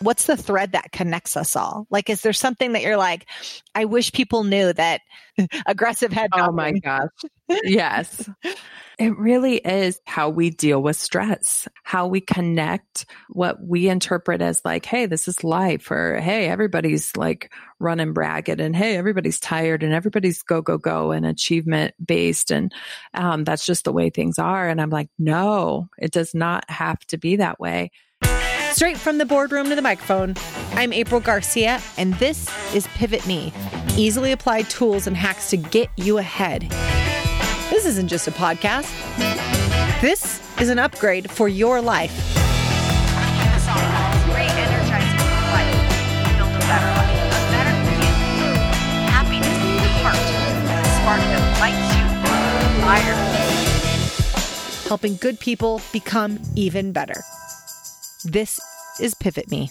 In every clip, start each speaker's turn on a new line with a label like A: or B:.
A: what's the thread that connects us all? Like, is there something that you're like, I wish people knew that aggressive head?
B: Oh my gosh. Yes. It really is how we deal with stress, how we connect what we interpret as like, hey, this is life, or hey, everybody's like running bragged, and hey, everybody's tired, and everybody's go, go, go, and achievement based. And um, that's just the way things are. And I'm like, no, it does not have to be that way.
A: Straight from the boardroom to the microphone, I'm April Garcia, and this is Pivot Me easily applied tools and hacks to get you ahead. This isn't just a podcast, this is an upgrade for your life. Helping good people become even better. This is Pivot Me.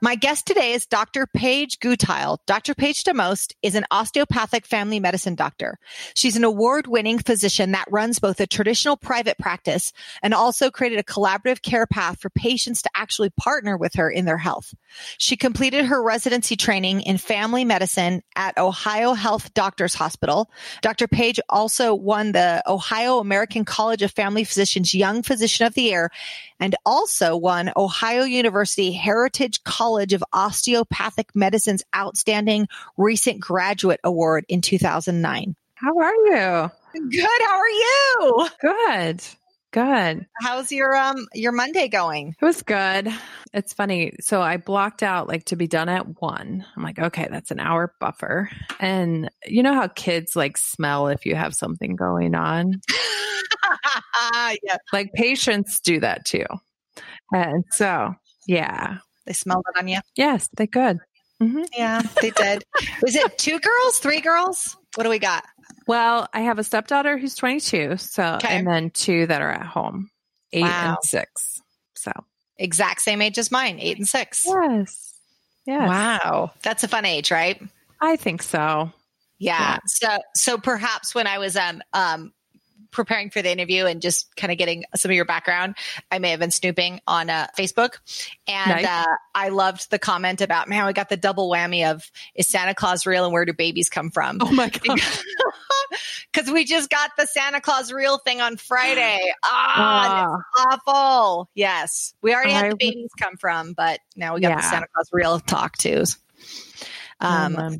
A: My guest today is Dr. Paige Gutheil. Dr. Paige DeMost is an osteopathic family medicine doctor. She's an award winning physician that runs both a traditional private practice and also created a collaborative care path for patients to actually partner with her in their health. She completed her residency training in family medicine at Ohio Health Doctors Hospital. Dr. Paige also won the Ohio American College of Family Physicians Young Physician of the Year and also won Ohio University Heritage College of Osteopathic Medicine's Outstanding Recent Graduate Award in 2009.
B: How are you?
A: Good. How are you?
B: Good. Good.
A: How's your um your Monday going?
B: It was good. It's funny. So I blocked out like to be done at one. I'm like, okay, that's an hour buffer. And you know how kids like smell if you have something going on? yeah. Like patients do that too. And so, yeah.
A: They smelled it on you?
B: Yes, they could.
A: Mm-hmm. Yeah, they did. Was it two girls, three girls? What do we got?
B: Well, I have a stepdaughter who's 22. So, okay. and then two that are at home, eight wow. and six. So,
A: exact same age as mine, eight and six.
B: Yes.
A: Yes. Wow. That's a fun age, right?
B: I think so.
A: Yeah. yeah. So, so perhaps when I was, um, um, preparing for the interview and just kind of getting some of your background, I may have been snooping on uh, Facebook. And nice. uh, I loved the comment about, man, we got the double whammy of is Santa Claus real and where do babies come from?
B: Oh my God.
A: Because we just got the Santa Claus real thing on Friday. Ah, uh, awful. Yes. We already had I, the babies come from, but now we got yeah. the Santa Claus real talk too. Um, mm-hmm.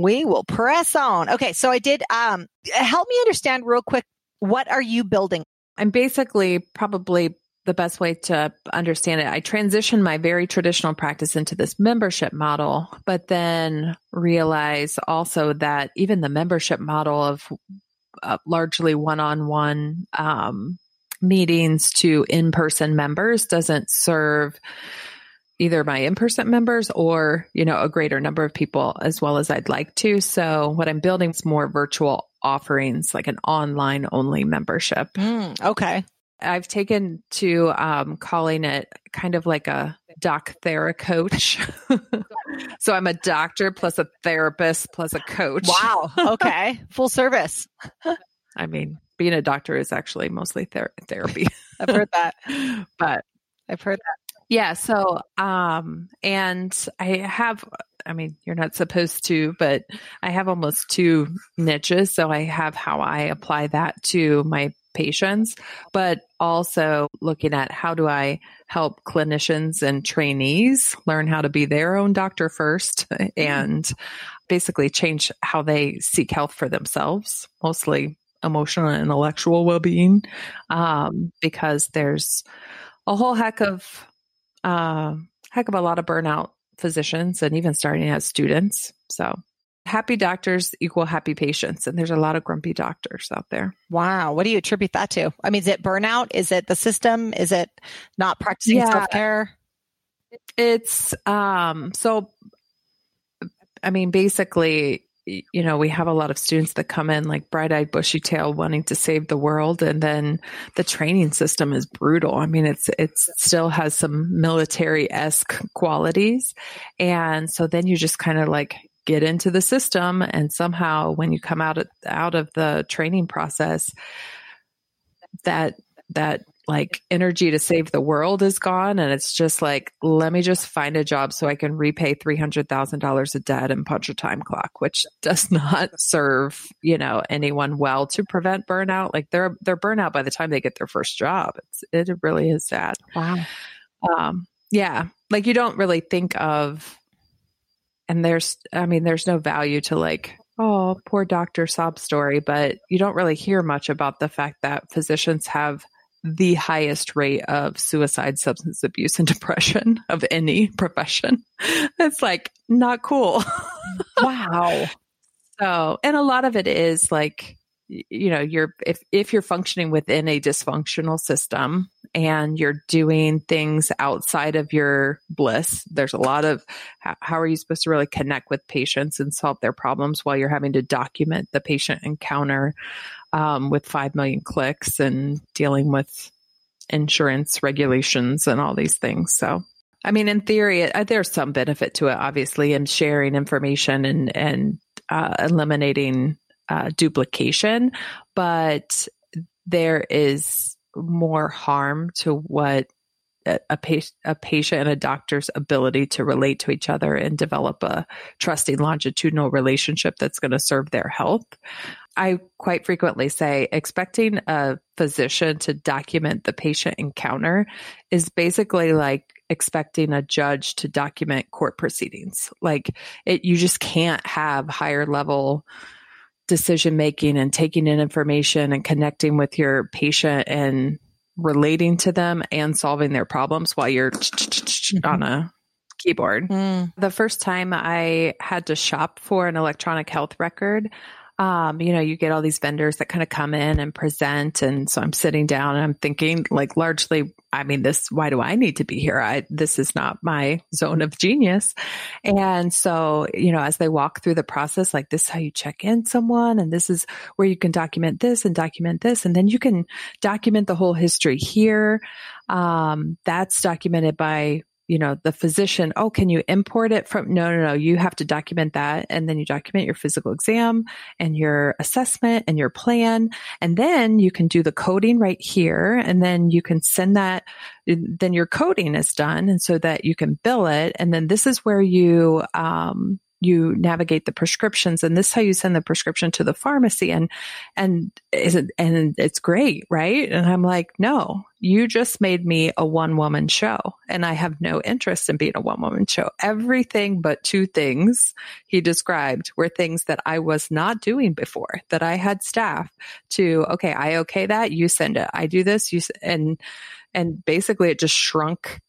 A: we will press on. Okay, so I did um help me understand real quick what are you building?
B: I'm basically probably the best way to understand it. I transitioned my very traditional practice into this membership model, but then realize also that even the membership model of uh, largely one-on-one um, meetings to in-person members doesn't serve either my in-person members or you know a greater number of people as well as I'd like to. So what I'm building is more virtual offerings, like an online only membership.
A: Mm, okay.
B: I've taken to um, calling it kind of like a doc coach. so I'm a doctor plus a therapist plus a coach.
A: Wow. Okay. Full service.
B: I mean, being a doctor is actually mostly ther- therapy.
A: I've heard that.
B: but
A: I've heard that.
B: Yeah. So, um, and I have, I mean, you're not supposed to, but I have almost two niches. So I have how I apply that to my patients, but also looking at how do I help clinicians and trainees learn how to be their own doctor first and basically change how they seek health for themselves, mostly emotional and intellectual well being, um, because there's a whole heck of uh, heck of a lot of burnout physicians and even starting as students. So happy doctors equal happy patients. And there's a lot of grumpy doctors out there.
A: Wow. What do you attribute that to? I mean, is it burnout? Is it the system? Is it not practicing yeah. self care?
B: It's um so I mean basically you know, we have a lot of students that come in like bright eyed, bushy tail wanting to save the world. And then the training system is brutal. I mean, it's, it still has some military esque qualities. And so then you just kind of like get into the system. And somehow when you come out of, out of the training process, that, that like energy to save the world is gone. And it's just like, let me just find a job so I can repay $300,000 of debt and punch a time clock, which does not serve, you know, anyone well to prevent burnout. Like they're, they're burnout by the time they get their first job. It's, it really is sad.
A: Wow.
B: Um, yeah. Like you don't really think of, and there's, I mean, there's no value to like, oh, poor doctor sob story, but you don't really hear much about the fact that physicians have the highest rate of suicide, substance abuse, and depression of any profession. It's like not cool.
A: wow.
B: So, and a lot of it is like, you know, you're, if, if you're functioning within a dysfunctional system and you're doing things outside of your bliss, there's a lot of how, how are you supposed to really connect with patients and solve their problems while you're having to document the patient encounter um, with 5 million clicks and dealing with insurance regulations and all these things. So, I mean, in theory, uh, there's some benefit to it, obviously, in sharing information and, and uh, eliminating uh, duplication, but there is more harm to what a, a, a patient and a doctor's ability to relate to each other and develop a trusting longitudinal relationship that's going to serve their health. I quite frequently say expecting a physician to document the patient encounter is basically like expecting a judge to document court proceedings. Like it, you just can't have higher level decision making and taking in information and connecting with your patient and relating to them and solving their problems while you're on a keyboard. Mm. The first time I had to shop for an electronic health record, um, you know, you get all these vendors that kind of come in and present. And so I'm sitting down and I'm thinking like largely, I mean, this, why do I need to be here? I, this is not my zone of genius. And so, you know, as they walk through the process, like this is how you check in someone and this is where you can document this and document this. And then you can document the whole history here. Um, that's documented by you know, the physician, oh, can you import it from? No, no, no. You have to document that. And then you document your physical exam and your assessment and your plan. And then you can do the coding right here. And then you can send that. Then your coding is done. And so that you can bill it. And then this is where you, um, you navigate the prescriptions and this is how you send the prescription to the pharmacy and and is it, and it's great right? And i'm like no you just made me a one woman show and i have no interest in being a one woman show. Everything but two things he described were things that i was not doing before that i had staff to okay i okay that you send it. I do this you and and basically it just shrunk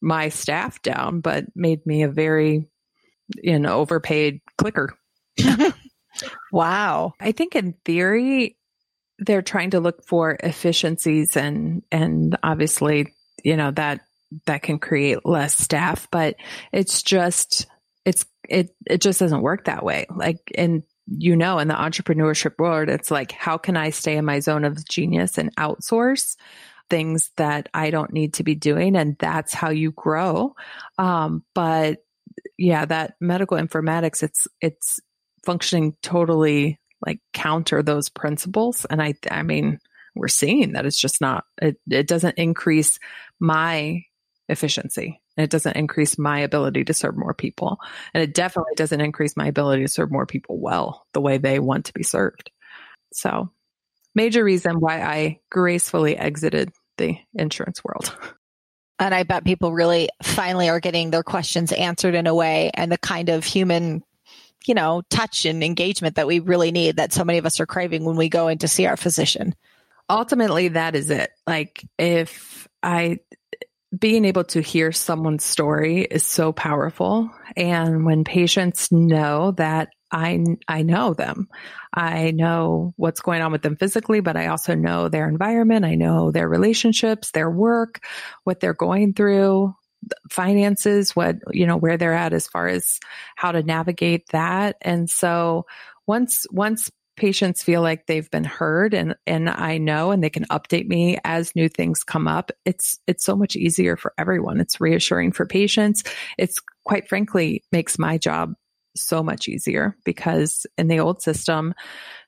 B: my staff down but made me a very an overpaid clicker.
A: wow.
B: I think in theory, they're trying to look for efficiencies and, and obviously, you know, that, that can create less staff, but it's just, it's, it, it just doesn't work that way. Like, and you know, in the entrepreneurship world, it's like, how can I stay in my zone of genius and outsource? things that I don't need to be doing. And that's how you grow. Um, but yeah, that medical informatics, it's, it's functioning totally like counter those principles. And I, I mean, we're seeing that it's just not, it, it doesn't increase my efficiency. And it doesn't increase my ability to serve more people. And it definitely doesn't increase my ability to serve more people well the way they want to be served. So major reason why I gracefully exited the insurance world.
A: And I bet people really finally are getting their questions answered in a way and the kind of human, you know, touch and engagement that we really need that so many of us are craving when we go in to see our physician.
B: Ultimately, that is it. Like if I, being able to hear someone's story is so powerful. And when patients know that I, I know them. I know what's going on with them physically, but I also know their environment. I know their relationships, their work, what they're going through, finances, what, you know, where they're at as far as how to navigate that. And so once, once patients feel like they've been heard and and I know and they can update me as new things come up it's it's so much easier for everyone it's reassuring for patients it's quite frankly makes my job so much easier because in the old system,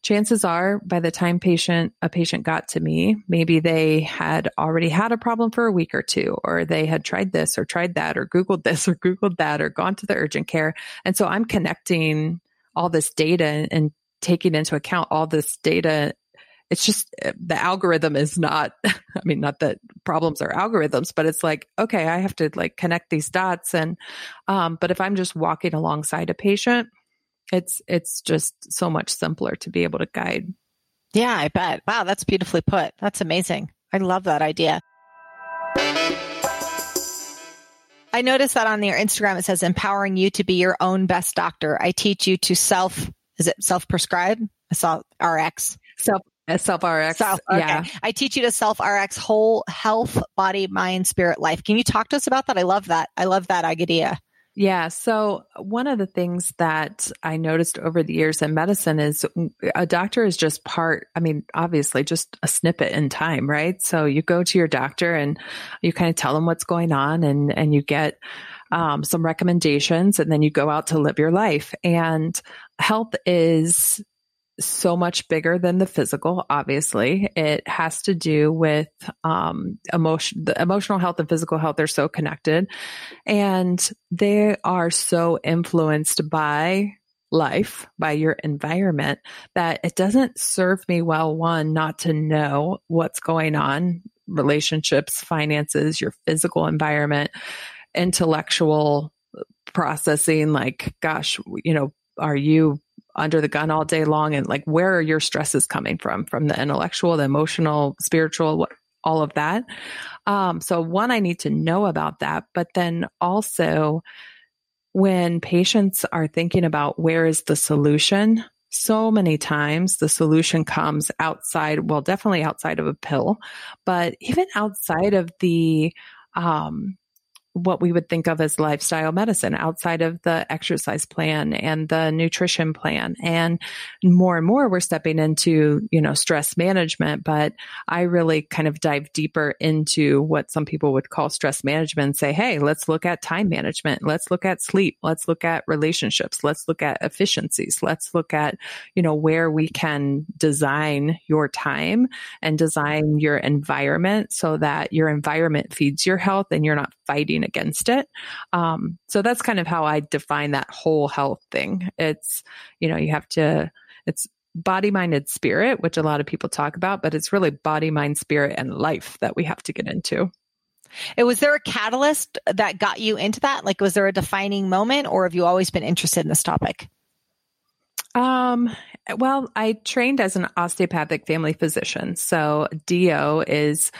B: chances are by the time patient a patient got to me, maybe they had already had a problem for a week or two, or they had tried this or tried that, or Googled this or Googled that, or gone to the urgent care. And so I'm connecting all this data and taking into account all this data it's just the algorithm is not i mean not that problems are algorithms but it's like okay i have to like connect these dots and um, but if i'm just walking alongside a patient it's it's just so much simpler to be able to guide
A: yeah i bet wow that's beautifully put that's amazing i love that idea I noticed that on your Instagram it says empowering you to be your own best doctor. I teach you to self is it self prescribe? I saw RX.
B: Self Self RX. Self, okay. Yeah.
A: I teach you to self RX whole health, body, mind, spirit, life. Can you talk to us about that? I love that. I love that idea.
B: Yeah. So one of the things that I noticed over the years in medicine is a doctor is just part, I mean, obviously just a snippet in time, right? So you go to your doctor and you kind of tell them what's going on and, and you get um, some recommendations and then you go out to live your life. And health is so much bigger than the physical obviously. It has to do with um, emotion the emotional health and physical health are so connected. And they are so influenced by life by your environment that it doesn't serve me well one not to know what's going on relationships finances your physical environment intellectual processing like gosh you know are you under the gun all day long and like where are your stresses coming from? From the intellectual the emotional spiritual all of that. Um, so one i need to know about that but then also when patients are thinking about where is the solution so many times the solution comes outside well definitely outside of a pill but even outside of the um, what we would think of as lifestyle medicine outside of the exercise plan and the nutrition plan. And more and more we're stepping into, you know, stress management, but I really kind of dive deeper into what some people would call stress management and say, Hey, let's look at time management. Let's look at sleep. Let's look at relationships. Let's look at efficiencies. Let's look at, you know, where we can design your time and design your environment so that your environment feeds your health and you're not fighting against it. Um, so that's kind of how I define that whole health thing. It's, you know, you have to, it's body, mind, and spirit, which a lot of people talk about, but it's really body, mind, spirit, and life that we have to get into.
A: It, was there a catalyst that got you into that? Like, was there a defining moment, or have you always been interested in this topic?
B: Um, well, I trained as an osteopathic family physician. So DO is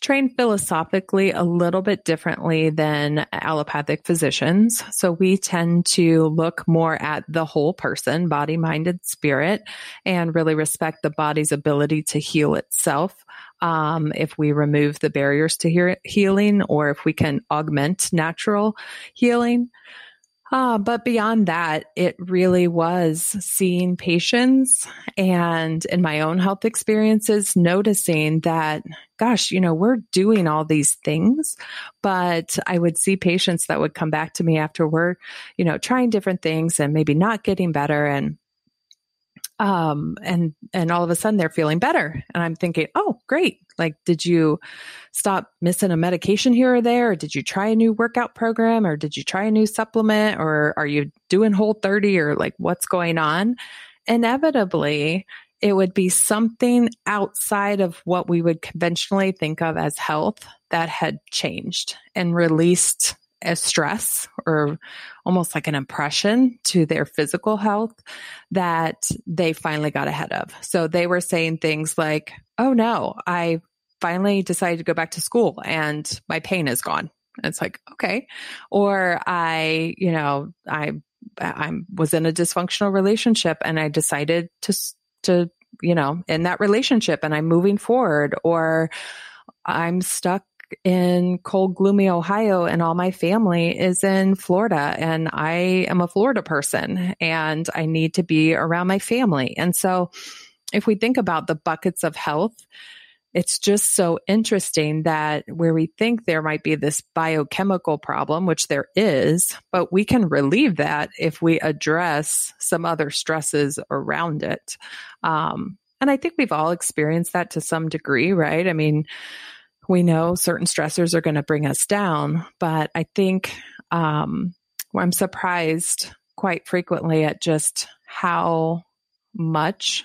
B: trained philosophically a little bit differently than allopathic physicians. So we tend to look more at the whole person, body, mind, and spirit, and really respect the body's ability to heal itself. Um, if we remove the barriers to he- healing or if we can augment natural healing. Uh, but beyond that, it really was seeing patients and in my own health experiences, noticing that, gosh, you know, we're doing all these things, but I would see patients that would come back to me after we're, you know, trying different things and maybe not getting better. And um, and and all of a sudden they're feeling better and i'm thinking oh great like did you stop missing a medication here or there? Or did you try a new workout program? Or did you try a new supplement? Or are you doing whole 30 or like what's going on? Inevitably it would be something outside of what we would conventionally think of as health that had changed and released a stress or almost like an impression to their physical health that they finally got ahead of. So they were saying things like, Oh no, I finally decided to go back to school and my pain is gone. And it's like, okay. Or I, you know, I, I was in a dysfunctional relationship and I decided to, to, you know, in that relationship and I'm moving forward or I'm stuck in cold, gloomy Ohio, and all my family is in Florida. And I am a Florida person and I need to be around my family. And so, if we think about the buckets of health, it's just so interesting that where we think there might be this biochemical problem, which there is, but we can relieve that if we address some other stresses around it. Um, and I think we've all experienced that to some degree, right? I mean, we know certain stressors are going to bring us down, but I think um, I'm surprised quite frequently at just how much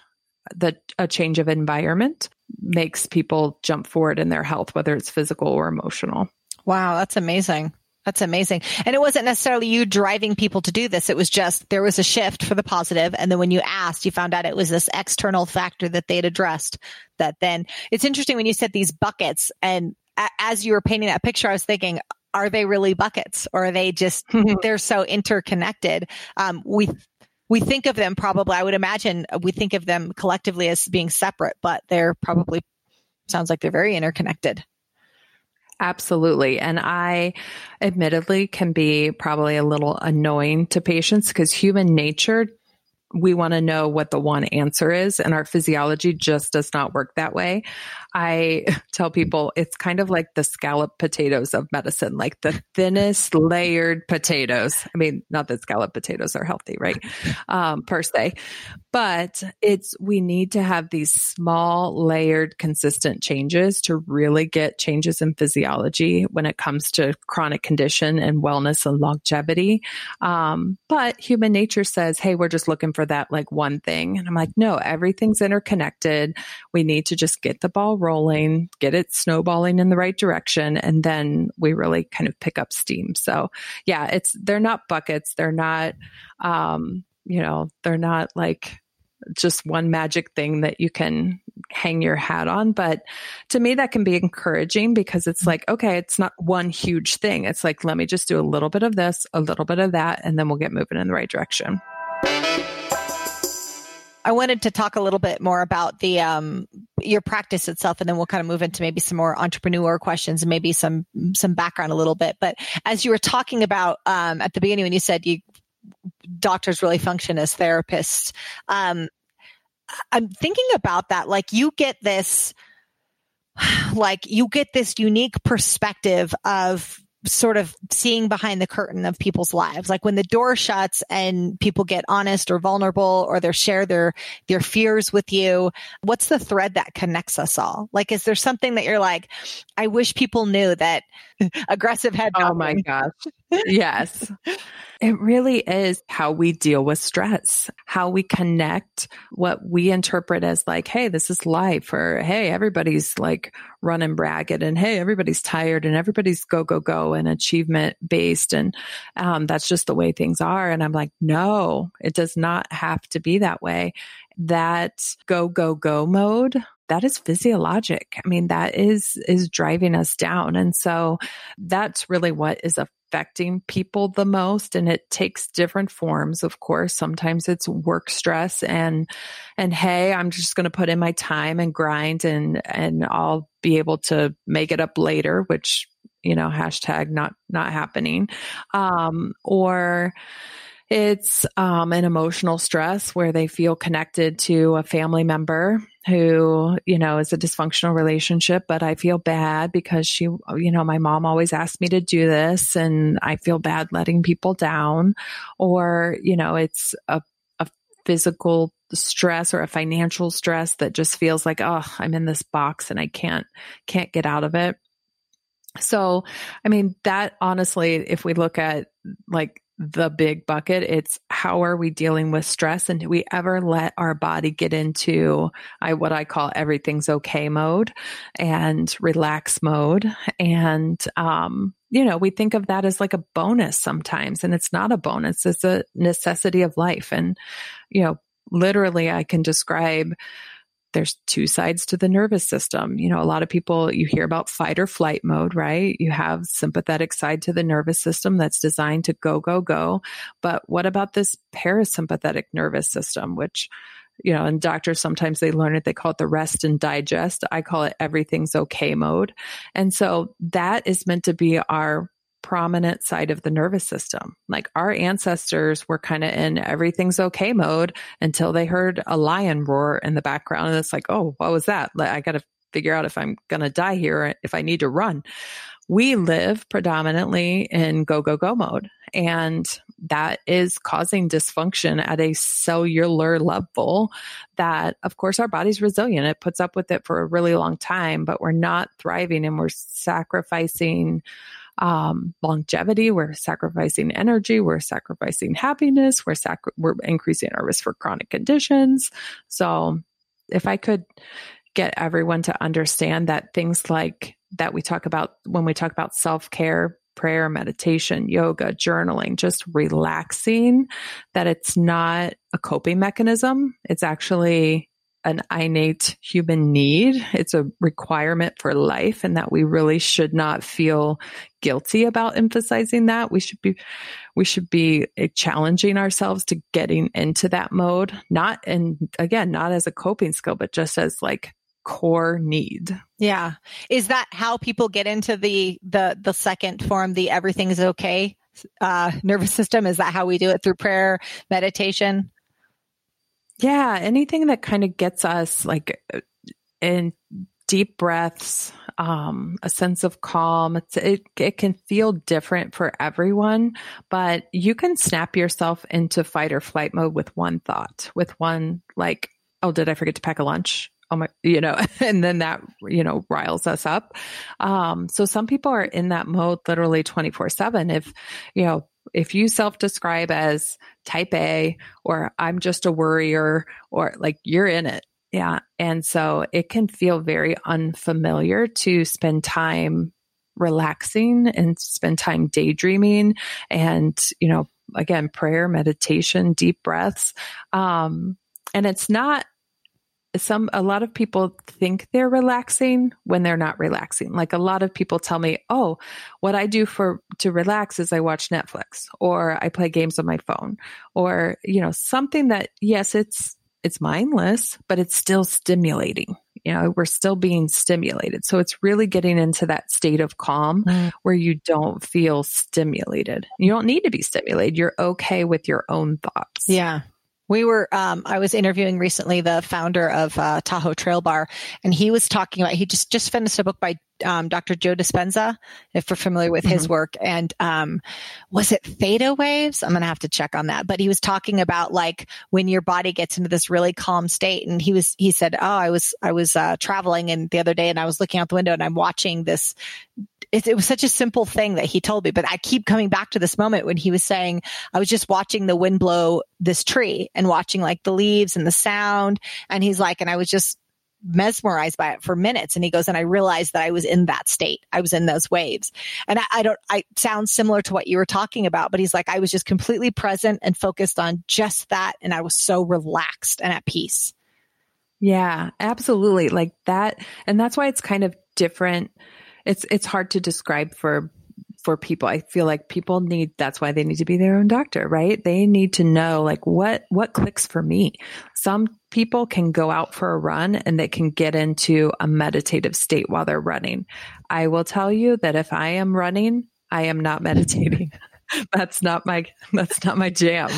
B: the a change of environment makes people jump forward in their health, whether it's physical or emotional.
A: Wow, that's amazing. That's amazing. And it wasn't necessarily you driving people to do this. It was just there was a shift for the positive, And then when you asked, you found out it was this external factor that they had addressed that then it's interesting when you said these buckets and a- as you were painting that picture, I was thinking, are they really buckets or are they just, they're so interconnected? Um, we we think of them probably, I would imagine uh, we think of them collectively as being separate, but they're probably, sounds like they're very interconnected.
B: Absolutely. And I admittedly can be probably a little annoying to patients because human nature we want to know what the one answer is and our physiology just does not work that way. I tell people it's kind of like the scallop potatoes of medicine, like the thinnest layered potatoes. I mean, not that scallop potatoes are healthy, right? Um, per se, but it's, we need to have these small layered consistent changes to really get changes in physiology when it comes to chronic condition and wellness and longevity. Um, but human nature says, Hey, we're just looking for that like one thing. And I'm like, no, everything's interconnected. We need to just get the ball rolling, get it snowballing in the right direction. And then we really kind of pick up steam. So yeah, it's, they're not buckets. They're not, um, you know, they're not like just one magic thing that you can hang your hat on. But to me, that can be encouraging because it's like, okay, it's not one huge thing. It's like, let me just do a little bit of this, a little bit of that, and then we'll get moving in the right direction.
A: I wanted to talk a little bit more about the um, your practice itself, and then we'll kind of move into maybe some more entrepreneur questions and maybe some some background a little bit. But as you were talking about um, at the beginning, when you said you doctors really function as therapists, um, I'm thinking about that. Like you get this, like you get this unique perspective of sort of seeing behind the curtain of people's lives. Like when the door shuts and people get honest or vulnerable or they share their, their fears with you. What's the thread that connects us all? Like, is there something that you're like, I wish people knew that aggressive head.
B: Oh my gosh. Yes. It really is how we deal with stress, how we connect what we interpret as like, Hey, this is life or Hey, everybody's like running bragged and Hey, everybody's tired and everybody's go, go, go and achievement based. And, um, that's just the way things are. And I'm like, no, it does not have to be that way. That go, go, go mode that is physiologic. I mean, that is, is driving us down. And so that's really what is affecting people the most. And it takes different forms, of course. Sometimes it's work stress and, and hey, I'm just going to put in my time and grind and, and I'll be able to make it up later, which, you know, hashtag not, not happening. Um, or, it's um, an emotional stress where they feel connected to a family member who, you know, is a dysfunctional relationship, but I feel bad because she, you know, my mom always asked me to do this and I feel bad letting people down. Or, you know, it's a, a physical stress or a financial stress that just feels like, oh, I'm in this box and I can't, can't get out of it. So, I mean, that honestly, if we look at like the big bucket. It's how are we dealing with stress and do we ever let our body get into I, what I call everything's okay mode and relax mode. And, um, you know, we think of that as like a bonus sometimes and it's not a bonus. It's a necessity of life. And, you know, literally I can describe there's two sides to the nervous system. You know, a lot of people, you hear about fight or flight mode, right? You have sympathetic side to the nervous system that's designed to go, go, go. But what about this parasympathetic nervous system, which you know, and doctors sometimes they learn it, they call it the rest and digest. I call it everything's okay mode. And so that is meant to be our prominent side of the nervous system. Like our ancestors were kind of in everything's okay mode until they heard a lion roar in the background. And it's like, oh, what was that? I got to figure out if I'm going to die here, if I need to run. We live predominantly in go, go, go mode. And that is causing dysfunction at a cellular level that, of course, our body's resilient. It puts up with it for a really long time, but we're not thriving and we're sacrificing um, longevity. We're sacrificing energy. We're sacrificing happiness. We're we're increasing our risk for chronic conditions. So, if I could get everyone to understand that things like that we talk about when we talk about self care, prayer, meditation, yoga, journaling, just relaxing, that it's not a coping mechanism. It's actually an innate human need. It's a requirement for life and that we really should not feel guilty about emphasizing that. We should be, we should be challenging ourselves to getting into that mode, not, and again, not as a coping skill, but just as like core need.
A: Yeah. Is that how people get into the the the second form, the everything's okay uh nervous system? Is that how we do it through prayer, meditation?
B: Yeah, anything that kind of gets us like in deep breaths, um, a sense of calm. It's, it, it can feel different for everyone, but you can snap yourself into fight or flight mode with one thought, with one like, oh, did I forget to pack a lunch? oh my, you know, and then that, you know, riles us up. Um, so some people are in that mode literally 24 seven. If, you know, if you self describe as type A or I'm just a worrier or like you're in it. Yeah. And so it can feel very unfamiliar to spend time relaxing and spend time daydreaming and, you know, again, prayer, meditation, deep breaths. Um, and it's not some a lot of people think they're relaxing when they're not relaxing. Like a lot of people tell me oh what i do for to relax is i watch netflix or i play games on my phone. Or you know something that yes it's it's mindless but it's still stimulating. You know we're still being stimulated. So it's really getting into that state of calm mm. where you don't feel stimulated. You don't need to be stimulated. You're okay with your own thoughts.
A: Yeah we were, um, I was interviewing recently the founder of uh, Tahoe Trail Bar, and he was talking about, he just, just finished a book by um, Dr. Joe Dispenza, if we're familiar with mm-hmm. his work. And um, was it theta waves? I'm going to have to check on that. But he was talking about like when your body gets into this really calm state. And he was, he said, Oh, I was, I was uh, traveling and the other day and I was looking out the window and I'm watching this it, it was such a simple thing that he told me, but I keep coming back to this moment when he was saying, I was just watching the wind blow this tree and watching like the leaves and the sound. And he's like, and I was just mesmerized by it for minutes. And he goes, and I realized that I was in that state. I was in those waves. And I, I don't, I sound similar to what you were talking about, but he's like, I was just completely present and focused on just that. And I was so relaxed and at peace.
B: Yeah, absolutely. Like that. And that's why it's kind of different it's it's hard to describe for for people. I feel like people need that's why they need to be their own doctor, right? They need to know like what what clicks for me. Some people can go out for a run and they can get into a meditative state while they're running. I will tell you that if I am running, I am not meditating. that's not my that's not my jam,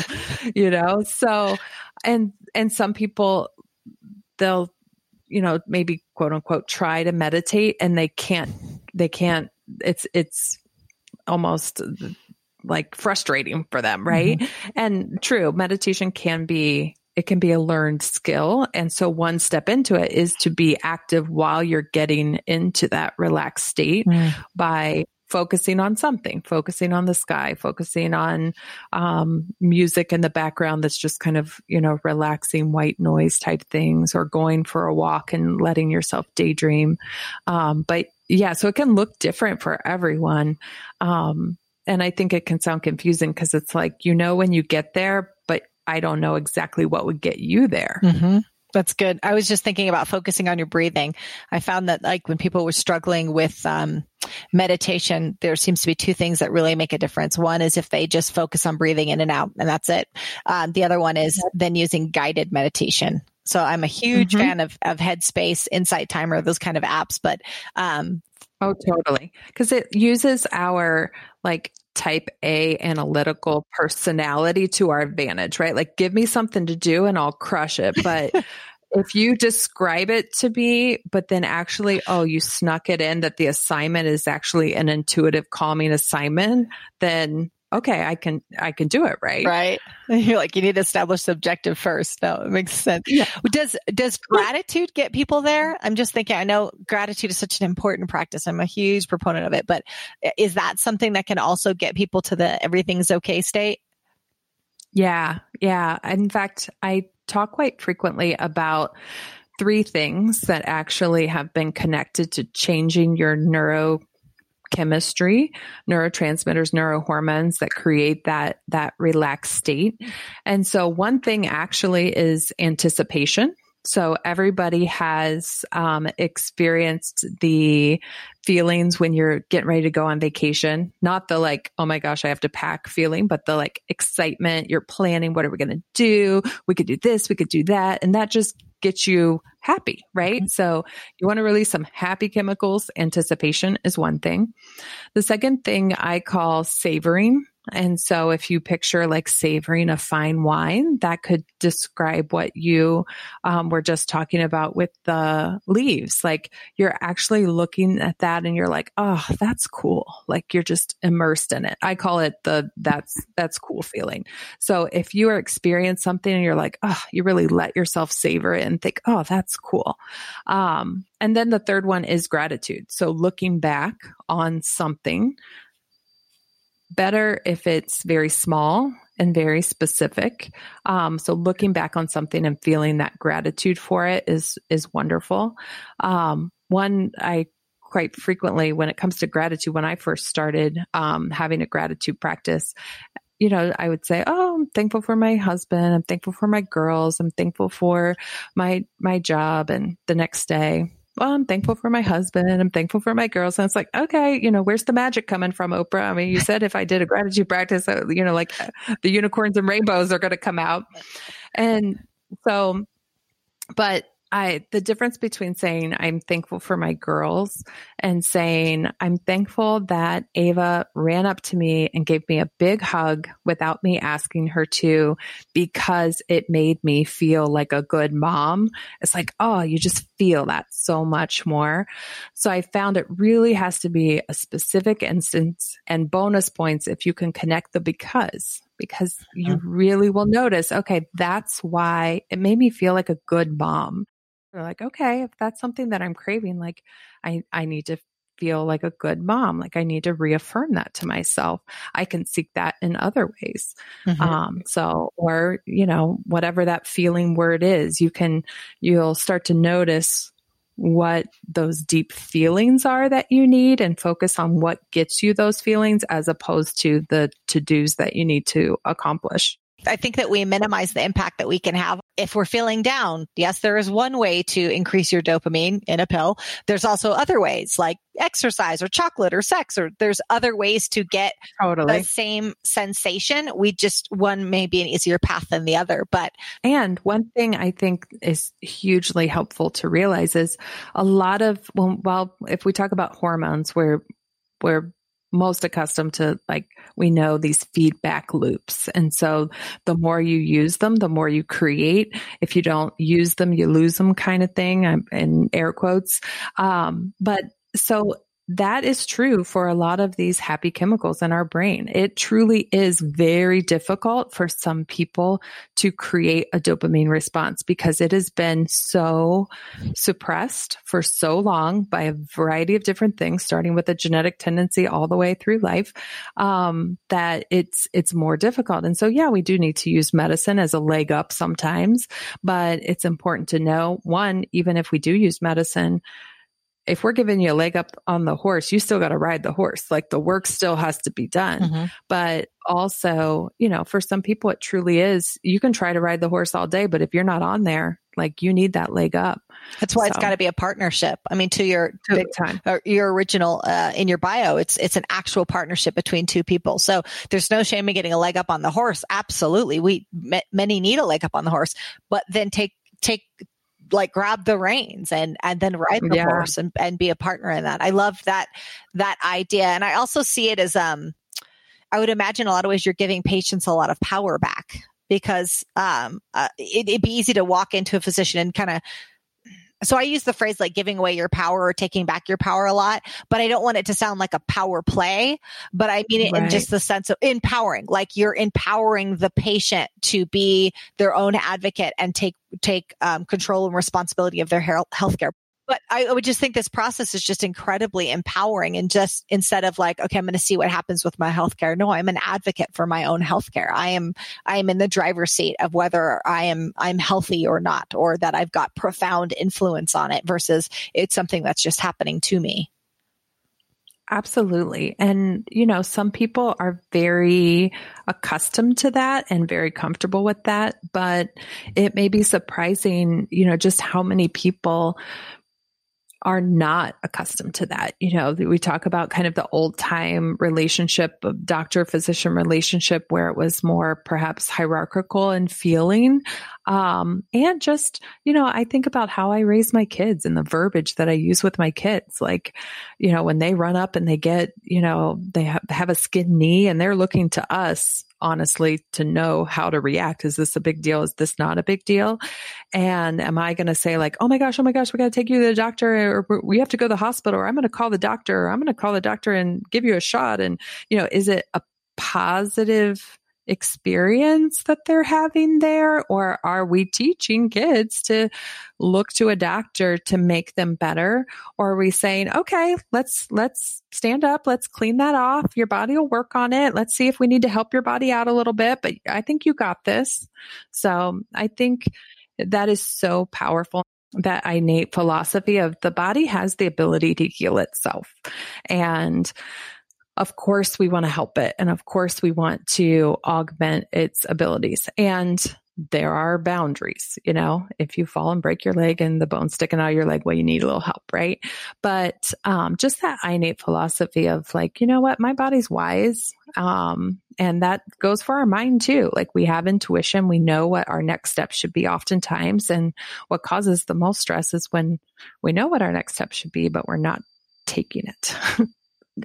B: you know? So and and some people they'll you know maybe quote unquote try to meditate and they can't they can't it's it's almost like frustrating for them right mm-hmm. and true meditation can be it can be a learned skill and so one step into it is to be active while you're getting into that relaxed state mm. by focusing on something, focusing on the sky, focusing on um, music in the background that's just kind of, you know, relaxing white noise type things or going for a walk and letting yourself daydream. Um, but yeah, so it can look different for everyone. Um, and I think it can sound confusing because it's like, you know, when you get there, but I don't know exactly what would get you there.
A: Mm-hmm. That's good. I was just thinking about focusing on your breathing. I found that like when people were struggling with um, meditation, there seems to be two things that really make a difference. One is if they just focus on breathing in and out, and that's it. Um, the other one is then using guided meditation. So I'm a huge mm-hmm. fan of of Headspace, Insight Timer, those kind of apps. But um,
B: oh, totally, because it uses our like type A analytical personality to our advantage, right? Like give me something to do and I'll crush it. But if you describe it to me, but then actually, oh, you snuck it in that the assignment is actually an intuitive calming assignment, then okay, I can, I can do it. Right.
A: Right. You're like, you need to establish the objective first. No, it makes sense. Yeah. Does, does gratitude get people there? I'm just thinking, I know gratitude is such an important practice. I'm a huge proponent of it, but is that something that can also get people to the everything's okay state?
B: Yeah. Yeah. In fact, I talk quite frequently about three things that actually have been connected to changing your neurochemistry, neurotransmitters, neurohormones that create that that relaxed state. And so one thing actually is anticipation. So everybody has um, experienced the feelings when you're getting ready to go on vacation. Not the like, oh my gosh, I have to pack feeling, but the like excitement. You're planning, what are we going to do? We could do this, we could do that. And that just gets you happy, right? Mm-hmm. So you want to release some happy chemicals. Anticipation is one thing. The second thing I call savoring. And so if you picture like savoring a fine wine, that could describe what you um, were just talking about with the leaves. Like you're actually looking at that and you're like, oh, that's cool. Like you're just immersed in it. I call it the that's that's cool feeling. So if you are experiencing something and you're like, oh, you really let yourself savor it and think, oh, that's cool. Um, and then the third one is gratitude. So looking back on something better if it's very small and very specific. Um, so looking back on something and feeling that gratitude for it is is wonderful. Um, one I quite frequently when it comes to gratitude, when I first started um, having a gratitude practice, you know, I would say, "Oh, I'm thankful for my husband. I'm thankful for my girls. I'm thankful for my my job." And the next day, well, I'm thankful for my husband. I'm thankful for my girls. And it's like, okay, you know, where's the magic coming from, Oprah? I mean, you said if I did a gratitude practice, uh, you know, like the unicorns and rainbows are going to come out. And so, but I the difference between saying I'm thankful for my girls and saying I'm thankful that Ava ran up to me and gave me a big hug without me asking her to because it made me feel like a good mom. It's like, oh, you just feel that so much more. So I found it really has to be a specific instance and bonus points if you can connect the because because you uh-huh. really will notice, okay, that's why it made me feel like a good mom. They're like, okay, if that's something that I'm craving, like I, I need to feel like a good mom. Like I need to reaffirm that to myself. I can seek that in other ways. Mm-hmm. Um, so, or, you know, whatever that feeling word is, you can, you'll start to notice what those deep feelings are that you need and focus on what gets you those feelings as opposed to the to dos that you need to accomplish.
A: I think that we minimize the impact that we can have if we're feeling down. Yes, there is one way to increase your dopamine in a pill. There's also other ways like exercise or chocolate or sex, or there's other ways to get totally. the same sensation. We just, one may be an easier path than the other, but.
B: And one thing I think is hugely helpful to realize is a lot of, well, well if we talk about hormones, where, where most accustomed to like we know these feedback loops. And so the more you use them the more you create. If you don't use them you lose them kind of thing. I'm in air quotes. Um, but so that is true for a lot of these happy chemicals in our brain. It truly is very difficult for some people to create a dopamine response because it has been so suppressed for so long by a variety of different things, starting with a genetic tendency all the way through life, um, that it's, it's more difficult. And so, yeah, we do need to use medicine as a leg up sometimes, but it's important to know one, even if we do use medicine, if we're giving you a leg up on the horse, you still got to ride the horse. Like the work still has to be done. Mm-hmm. But also, you know, for some people, it truly is. You can try to ride the horse all day, but if you're not on there, like you need that leg up.
A: That's why so. it's got to be a partnership. I mean, to your
B: to big time,
A: uh, your original uh, in your bio, it's it's an actual partnership between two people. So there's no shame in getting a leg up on the horse. Absolutely, we many need a leg up on the horse, but then take take like grab the reins and and then ride the yeah. horse and, and be a partner in that. I love that that idea. And I also see it as um I would imagine a lot of ways you're giving patients a lot of power back because um, uh, it, it'd be easy to walk into a physician and kind of so I use the phrase like giving away your power or taking back your power a lot, but I don't want it to sound like a power play, but I mean it right. in just the sense of empowering, like you're empowering the patient to be their own advocate and take, take um, control and responsibility of their health healthcare but I would just think this process is just incredibly empowering and just instead of like, okay, I'm going to see what happens with my healthcare. No, I'm an advocate for my own healthcare. I am, I am in the driver's seat of whether I am, I'm healthy or not, or that I've got profound influence on it versus it's something that's just happening to me.
B: Absolutely. And, you know, some people are very accustomed to that and very comfortable with that, but it may be surprising, you know, just how many people are not accustomed to that. You know, we talk about kind of the old time relationship of doctor physician relationship where it was more perhaps hierarchical and feeling. Um, and just, you know, I think about how I raise my kids and the verbiage that I use with my kids. Like, you know, when they run up and they get, you know, they have, have a skin knee and they're looking to us honestly to know how to react. Is this a big deal? Is this not a big deal? And am I going to say like, oh my gosh, oh my gosh, we got to take you to the doctor or we have to go to the hospital or I'm going to call the doctor or I'm going to call the doctor and give you a shot. And, you know, is it a positive experience that they're having there? Or are we teaching kids to look to a doctor to make them better? Or are we saying, okay, let's, let's stand up. Let's clean that off. Your body will work on it. Let's see if we need to help your body out a little bit, but I think you got this. So I think that is so powerful that innate philosophy of the body has the ability to heal itself. And of course we want to help it. And of course we want to augment its abilities. And there are boundaries, you know, if you fall and break your leg and the bone sticking out of your leg, well, you need a little help, right? But, um, just that innate philosophy of like, you know what, my body's wise. Um, and that goes for our mind too. Like we have intuition. We know what our next step should be oftentimes. And what causes the most stress is when we know what our next step should be, but we're not taking it.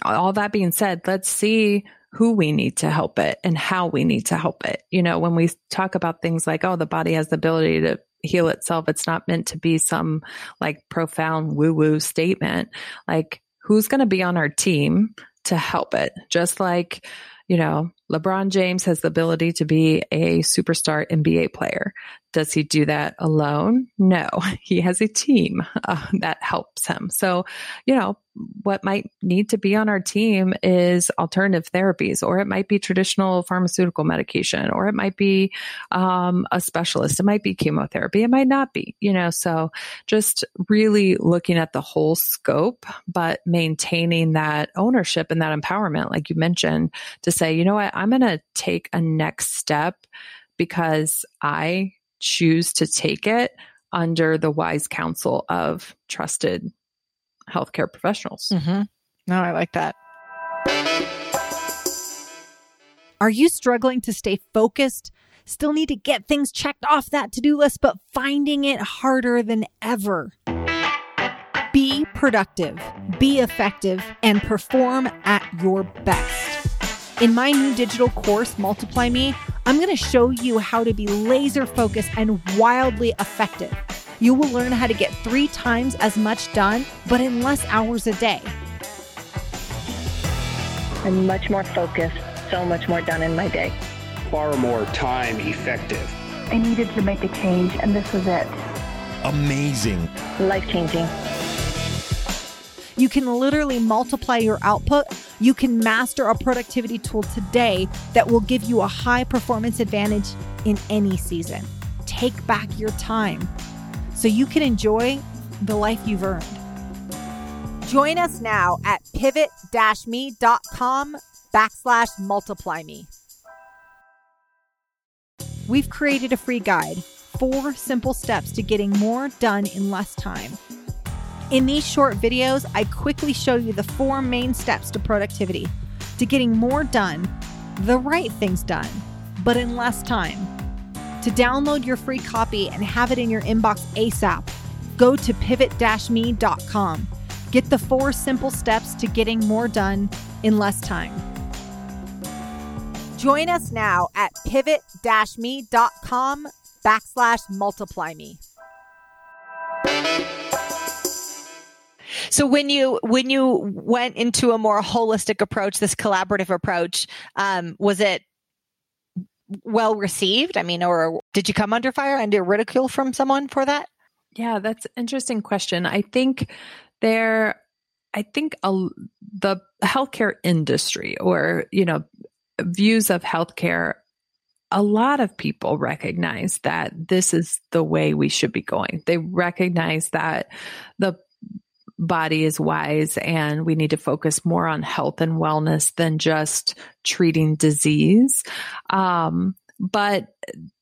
B: all that being said, let's see who we need to help it and how we need to help it. You know, when we talk about things like, oh, the body has the ability to heal itself, it's not meant to be some like profound woo woo statement. Like, who's going to be on our team to help it? Just like, you know, LeBron James has the ability to be a superstar NBA player. Does he do that alone? No, he has a team uh, that helps him. So, you know, what might need to be on our team is alternative therapies, or it might be traditional pharmaceutical medication, or it might be um, a specialist. It might be chemotherapy. It might not be, you know, so just really looking at the whole scope, but maintaining that ownership and that empowerment, like you mentioned, to say, you know what, I'm going to take a next step because I choose to take it under the wise counsel of trusted healthcare professionals.
A: Mm-hmm. No, I like that. Are you struggling to stay focused? Still need to get things checked off that to do list, but finding it harder than ever? Be productive, be effective, and perform at your best. In my new digital course, Multiply Me, I'm going to show you how to be laser focused and wildly effective. You will learn how to get three times as much done, but in less hours a day.
C: I'm much more focused, so much more done in my day.
D: Far more time effective.
E: I needed to make a change, and this was it.
F: Amazing.
C: Life changing.
A: You can literally multiply your output. You can master a productivity tool today that will give you a high performance advantage in any season. Take back your time so you can enjoy the life you've earned. Join us now at pivot-me.com backslash multiply me. We've created a free guide, four simple steps to getting more done in less time. In these short videos, I quickly show you the four main steps to productivity, to getting more done, the right things done, but in less time. To download your free copy and have it in your inbox ASAP, go to pivot-me.com. Get the four simple steps to getting more done in less time. Join us now at pivot-me.com backslash multiply me. So when you when you went into a more holistic approach, this collaborative approach, um, was it well received? I mean, or did you come under fire, under ridicule from someone for that?
B: Yeah, that's an interesting question. I think there, I think a, the healthcare industry or, you know, views of healthcare, a lot of people recognize that this is the way we should be going. They recognize that the body is wise and we need to focus more on health and wellness than just treating disease. Um, but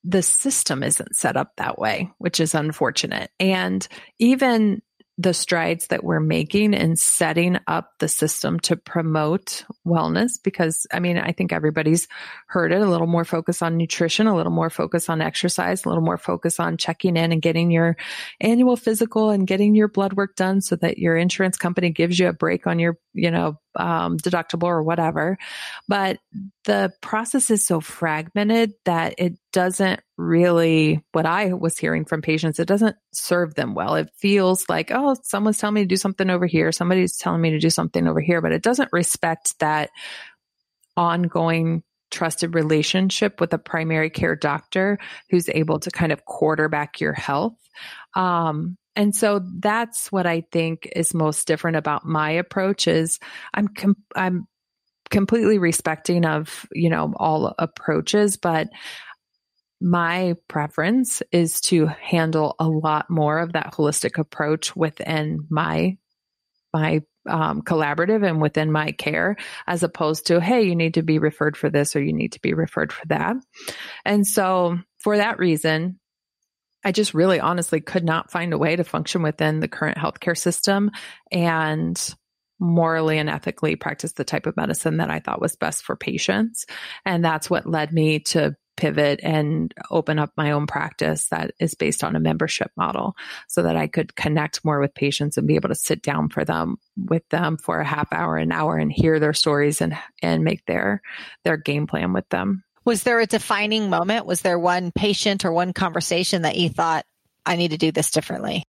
B: the system isn't set up that way, which is unfortunate. And even the strides that we're making in setting up the system to promote wellness because I mean, I think everybody's heard it a little more focus on nutrition, a little more focus on exercise, a little more focus on checking in and getting your annual physical and getting your blood work done so that your insurance company gives you a break on your, you know, um, deductible or whatever. But the process is so fragmented that it doesn't really, what I was hearing from patients, it doesn't serve them well. It feels like, oh, someone's telling me to do something over here. Somebody's telling me to do something over here, but it doesn't respect that ongoing trusted relationship with a primary care doctor who's able to kind of quarterback your health. Um, and so that's what I think is most different about my approach is I'm com- I'm completely respecting of, you know, all approaches, but my preference is to handle a lot more of that holistic approach within my my um, collaborative and within my care as opposed to hey you need to be referred for this or you need to be referred for that. And so for that reason I just really honestly could not find a way to function within the current healthcare system and morally and ethically practice the type of medicine that I thought was best for patients. And that's what led me to pivot and open up my own practice that is based on a membership model so that I could connect more with patients and be able to sit down for them with them for a half hour, an hour and hear their stories and, and make their, their game plan with them.
A: Was there a defining moment? Was there one patient or one conversation that you thought, I need to do this differently?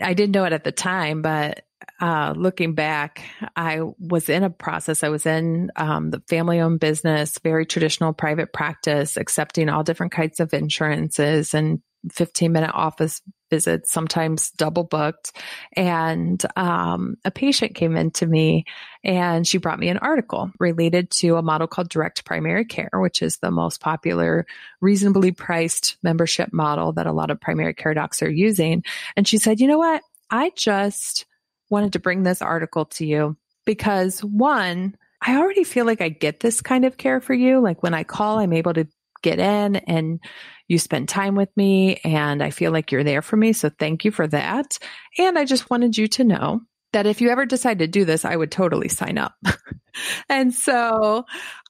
B: I didn't know it at the time, but uh, looking back, I was in a process. I was in um, the family owned business, very traditional private practice, accepting all different kinds of insurances and 15 minute office visits, sometimes double booked. And um, a patient came in to me and she brought me an article related to a model called direct primary care, which is the most popular, reasonably priced membership model that a lot of primary care docs are using. And she said, you know what? I just wanted to bring this article to you because one, I already feel like I get this kind of care for you. Like when I call, I'm able to get in and you spend time with me and I feel like you're there for me. So thank you for that. And I just wanted you to know that if you ever decide to do this, I would totally sign up. and so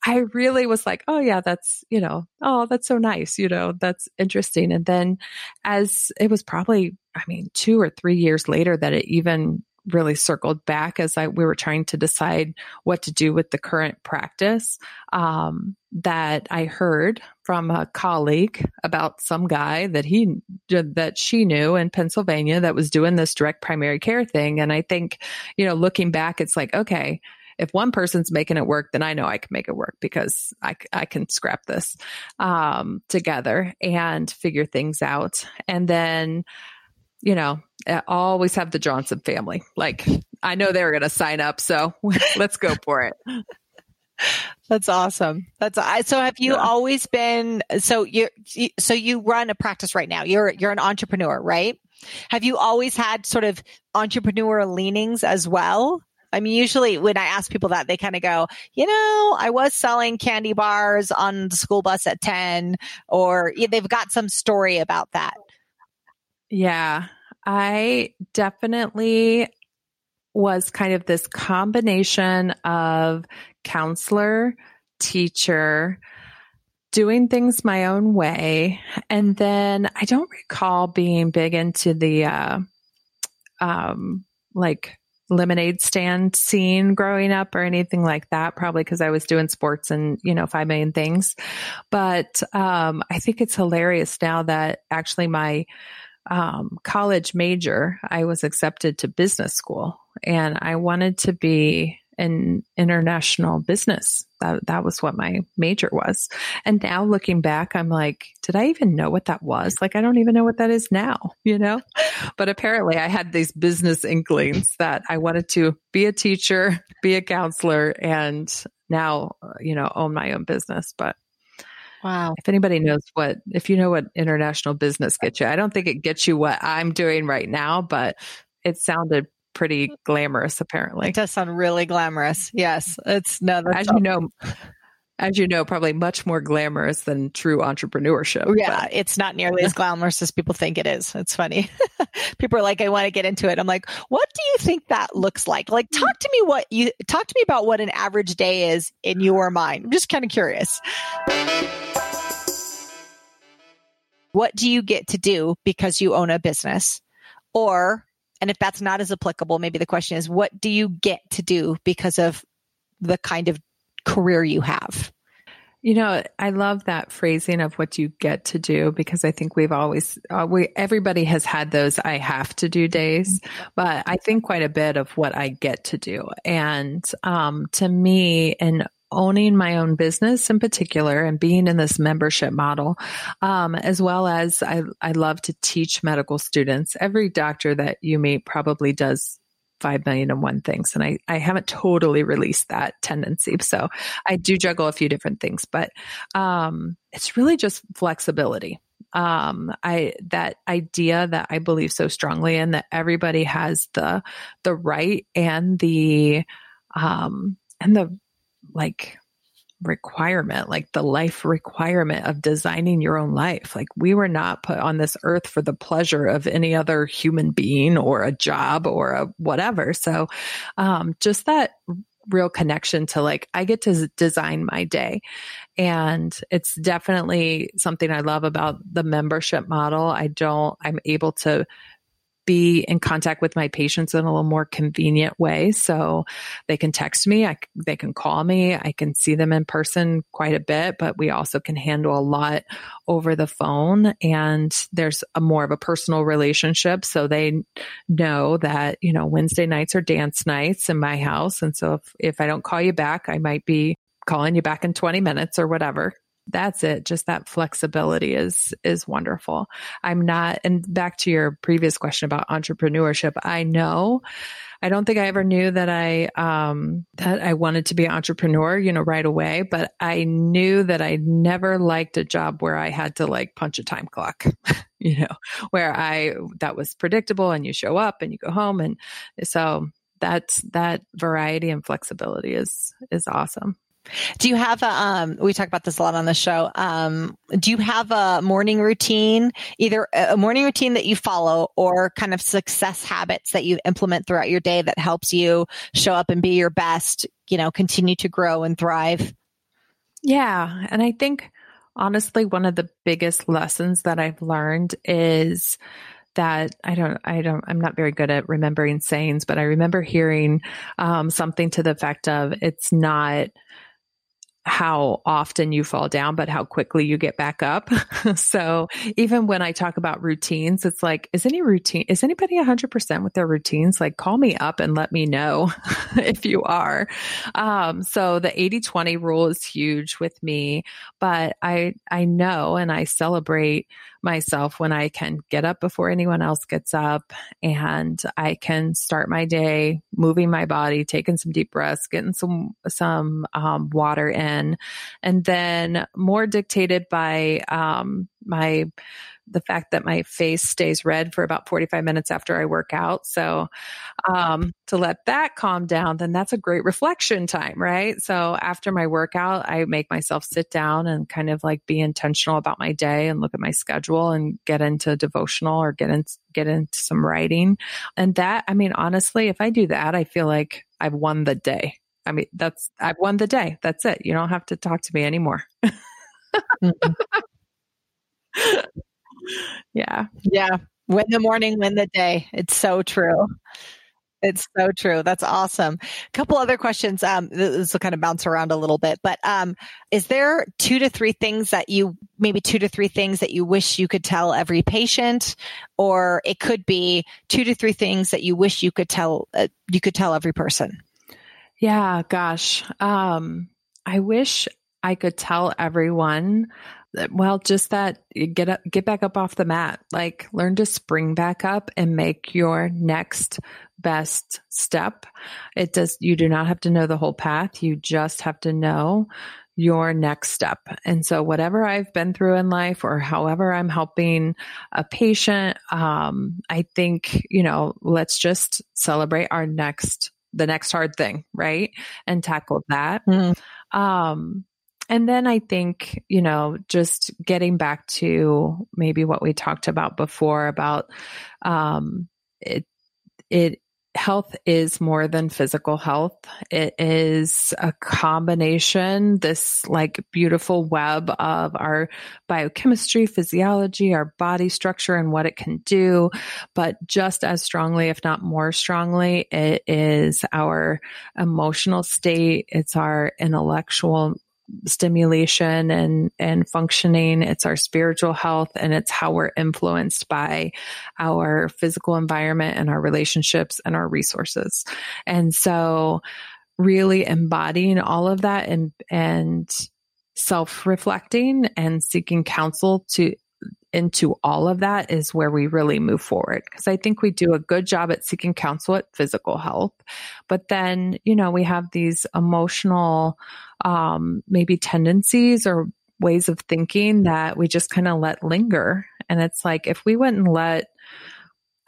B: I really was like, oh, yeah, that's, you know, oh, that's so nice. You know, that's interesting. And then as it was probably, I mean, two or three years later that it even really circled back as I we were trying to decide what to do with the current practice. Um, that I heard from a colleague about some guy that he that she knew in Pennsylvania that was doing this direct primary care thing, and I think you know looking back, it's like okay. If one person's making it work, then I know I can make it work because I, I can scrap this um, together and figure things out. And then you know, always have the Johnson family. Like, I know they're going to sign up, so let's go for it.
A: That's awesome. That's so. Have you yeah. always been so you so you run a practice right now? You're you're an entrepreneur, right? Have you always had sort of entrepreneur leanings as well? I mean, usually when I ask people that, they kind of go, you know, I was selling candy bars on the school bus at 10, or they've got some story about that.
B: Yeah, I definitely was kind of this combination of counselor, teacher, doing things my own way. And then I don't recall being big into the, uh, um, like lemonade stand scene growing up or anything like that, probably because I was doing sports and, you know, 5 million things. But um, I think it's hilarious now that actually my um, college major, I was accepted to business school and I wanted to be in international business. That, that was what my major was. And now looking back, I'm like, did I even know what that was? Like, I don't even know what that is now, you know? But apparently I had these business inklings that I wanted to be a teacher, be a counselor, and now, you know, own my own business. But
A: Wow.
B: If anybody knows what, if you know what international business gets you, I don't think it gets you what I'm doing right now, but it sounded pretty glamorous apparently.
A: It does sound really glamorous. Yes. It's no,
B: as you know, as you know, probably much more glamorous than true entrepreneurship.
A: Yeah, but. it's not nearly as glamorous as people think it is. It's funny. people are like, I want to get into it. I'm like, what do you think that looks like? Like, hmm. talk to me what you talk to me about what an average day is in your mind. I'm just kind of curious. What do you get to do because you own a business? Or and if that's not as applicable, maybe the question is, what do you get to do because of the kind of career you have?
B: You know, I love that phrasing of what you get to do because I think we've always, uh, we, everybody has had those I have to do days, but I think quite a bit of what I get to do. And, um, to me, and owning my own business in particular and being in this membership model, um, as well as I, I love to teach medical students. Every doctor that you meet probably does 5 million and one things. And I, I haven't totally released that tendency. So I do juggle a few different things, but, um, it's really just flexibility. Um, I, that idea that I believe so strongly in that everybody has the, the right and the, um, and the like requirement, like the life requirement of designing your own life. Like we were not put on this earth for the pleasure of any other human being or a job or a whatever. So, um, just that real connection to like, I get to design my day. And it's definitely something I love about the membership model. I don't, I'm able to be in contact with my patients in a little more convenient way. So they can text me, I, they can call me, I can see them in person quite a bit, but we also can handle a lot over the phone. And there's a more of a personal relationship. So they know that, you know, Wednesday nights are dance nights in my house. And so if, if I don't call you back, I might be calling you back in 20 minutes or whatever that's it. Just that flexibility is, is wonderful. I'm not, and back to your previous question about entrepreneurship, I know I don't think I ever knew that I um, that I wanted to be an entrepreneur, you know, right away. But I knew that I never liked a job where I had to like punch a time clock, you know, where I that was predictable and you show up and you go home, and so that's that variety and flexibility is is awesome.
A: Do you have a, um, we talk about this a lot on the show. Um, do you have a morning routine, either a morning routine that you follow or kind of success habits that you implement throughout your day that helps you show up and be your best, you know, continue to grow and thrive?
B: Yeah. And I think honestly, one of the biggest lessons that I've learned is that I don't, I don't, I'm not very good at remembering sayings, but I remember hearing um, something to the effect of it's not, how often you fall down, but how quickly you get back up. so even when I talk about routines, it's like, is any routine, is anybody 100% with their routines? Like call me up and let me know if you are. Um, so the 80 20 rule is huge with me, but I, I know and I celebrate myself when I can get up before anyone else gets up and I can start my day moving my body, taking some deep breaths, getting some, some, um, water in and then more dictated by, um, my the fact that my face stays red for about 45 minutes after I work out. So, um, to let that calm down, then that's a great reflection time, right? So after my workout, I make myself sit down and kind of like be intentional about my day and look at my schedule and get into devotional or get in, get into some writing. And that, I mean, honestly, if I do that, I feel like I've won the day. I mean, that's, I've won the day. That's it. You don't have to talk to me anymore. mm-hmm. yeah.
A: Yeah. Win the morning, win the day. It's so true. It's so true. That's awesome. A couple other questions. Um, this will kind of bounce around a little bit, but um, is there two to three things that you maybe two to three things that you wish you could tell every patient, or it could be two to three things that you wish you could tell uh, you could tell every person?
B: Yeah, gosh. Um, I wish I could tell everyone well, just that get up, get back up off the mat, like learn to spring back up and make your next best step. It does, you do not have to know the whole path. You just have to know your next step. And so whatever I've been through in life or however I'm helping a patient, um, I think, you know, let's just celebrate our next, the next hard thing, right? And tackle that. Mm. Um, and then I think, you know, just getting back to maybe what we talked about before about um, it, it, health is more than physical health. It is a combination, this like beautiful web of our biochemistry, physiology, our body structure and what it can do. But just as strongly, if not more strongly, it is our emotional state. It's our intellectual stimulation and and functioning it's our spiritual health and it's how we're influenced by our physical environment and our relationships and our resources and so really embodying all of that and and self-reflecting and seeking counsel to into all of that is where we really move forward. Because I think we do a good job at seeking counsel at physical health. But then, you know, we have these emotional, um, maybe tendencies or ways of thinking that we just kind of let linger. And it's like, if we wouldn't let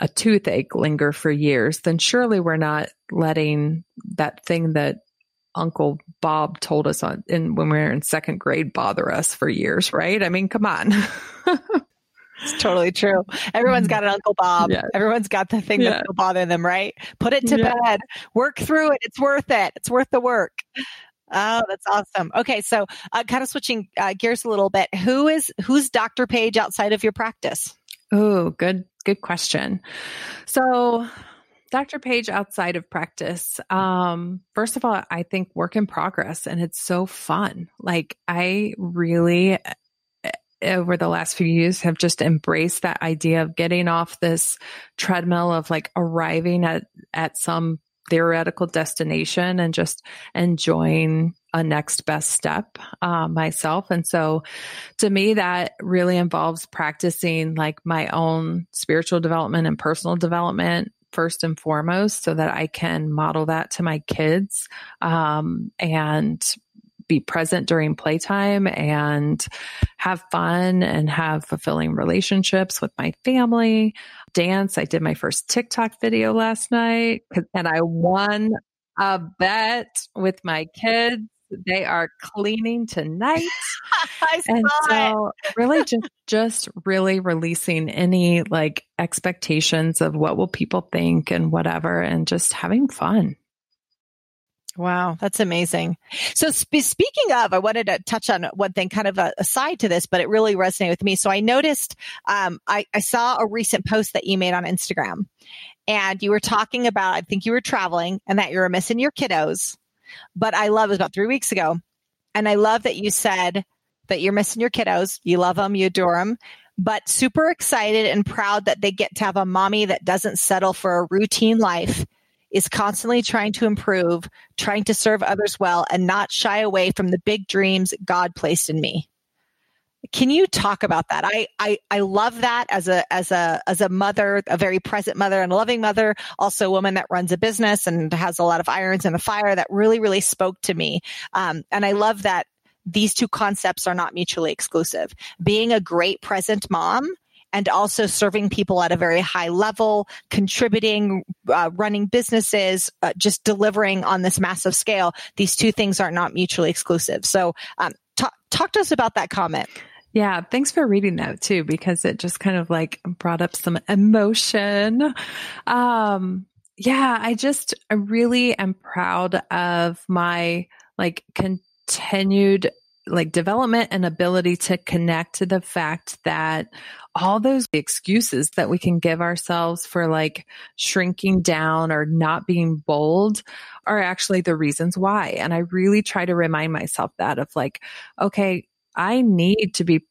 B: a toothache linger for years, then surely we're not letting that thing that Uncle Bob told us on in when we were in second grade bother us for years, right? I mean, come on.
A: It's totally true. Everyone's got an Uncle Bob. Yeah. Everyone's got the thing yeah. will bother them, right? Put it to yeah. bed. Work through it. It's worth it. It's worth the work. Oh, that's awesome. Okay, so uh, kind of switching uh, gears a little bit. Who is who's Dr. Paige outside of your practice?
B: Oh, good good question. So, Dr. Paige outside of practice. Um, first of all, I think work in progress and it's so fun. Like I really over the last few years have just embraced that idea of getting off this treadmill of like arriving at, at some theoretical destination and just enjoying a next best step uh, myself. And so to me, that really involves practicing like my own spiritual development and personal development first and foremost so that I can model that to my kids um, and be present during playtime and have fun and have fulfilling relationships with my family. Dance. I did my first TikTok video last night and I won a bet with my kids. They are cleaning tonight. and so it. really just just really releasing any like expectations of what will people think and whatever and just having fun.
A: Wow, that's amazing. So sp- speaking of, I wanted to touch on one thing, kind of a, side to this, but it really resonated with me. So I noticed, um, I, I saw a recent post that you made on Instagram, and you were talking about, I think you were traveling, and that you were missing your kiddos. But I love it was about three weeks ago, and I love that you said that you're missing your kiddos. You love them, you adore them, but super excited and proud that they get to have a mommy that doesn't settle for a routine life is constantly trying to improve, trying to serve others well, and not shy away from the big dreams God placed in me. Can you talk about that? I, I, I love that as a, as a, as a mother, a very present mother and a loving mother, also a woman that runs a business and has a lot of irons in the fire that really, really spoke to me. Um, and I love that these two concepts are not mutually exclusive. Being a great present mom and also serving people at a very high level, contributing, uh, running businesses, uh, just delivering on this massive scale. These two things are not mutually exclusive. So, um, talk, talk to us about that comment.
B: Yeah, thanks for reading that too, because it just kind of like brought up some emotion. Um, yeah, I just I really am proud of my like continued like development and ability to connect to the fact that all those excuses that we can give ourselves for like shrinking down or not being bold are actually the reasons why. And I really try to remind myself that of like, okay, I need to be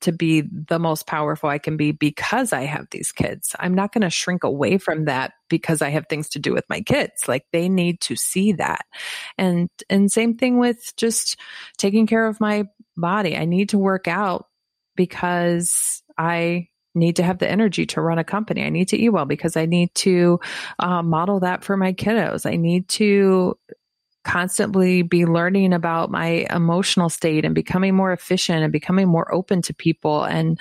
B: to be the most powerful I can be because I have these kids. I'm not going to shrink away from that because I have things to do with my kids. Like they need to see that. And and same thing with just taking care of my body. I need to work out because I need to have the energy to run a company. I need to eat well because I need to uh, model that for my kiddos. I need to constantly be learning about my emotional state and becoming more efficient and becoming more open to people and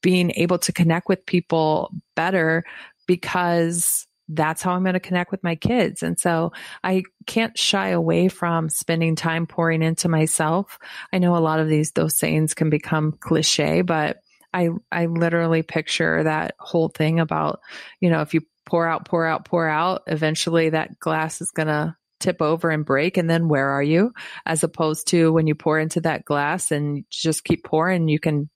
B: being able to connect with people better because that's how I'm going to connect with my kids. And so I can't shy away from spending time pouring into myself. I know a lot of these, those sayings can become cliche, but I, I literally picture that whole thing about, you know, if you pour out, pour out, pour out, eventually that glass is going to tip over and break and then where are you? As opposed to when you pour into that glass and just keep pouring you can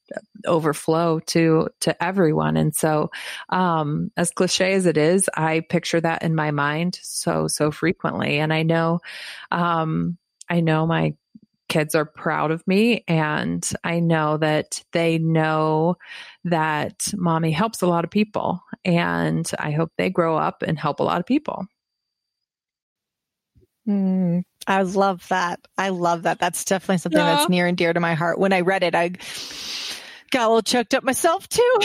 B: overflow to to everyone. And so um as cliche as it is i picture that in my mind so so frequently. And i know um i know my kids are proud of me and I know that they know that mommy helps a lot of people and I hope they grow up and help a lot of people.
A: Mm, I love that. I love that. That's definitely something yeah. that's near and dear to my heart. When I read it, I got a little choked up myself too.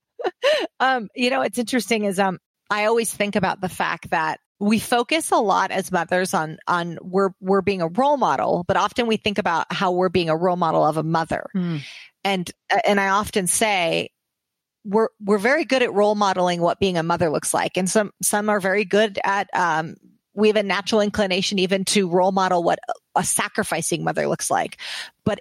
A: um, you know, it's interesting is um I always think about the fact that we focus a lot as mothers on on we're we're being a role model, but often we think about how we're being a role model of a mother. Mm. And and I often say we're we're very good at role modeling what being a mother looks like, and some some are very good at um, we have a natural inclination even to role model what a sacrificing mother looks like. But,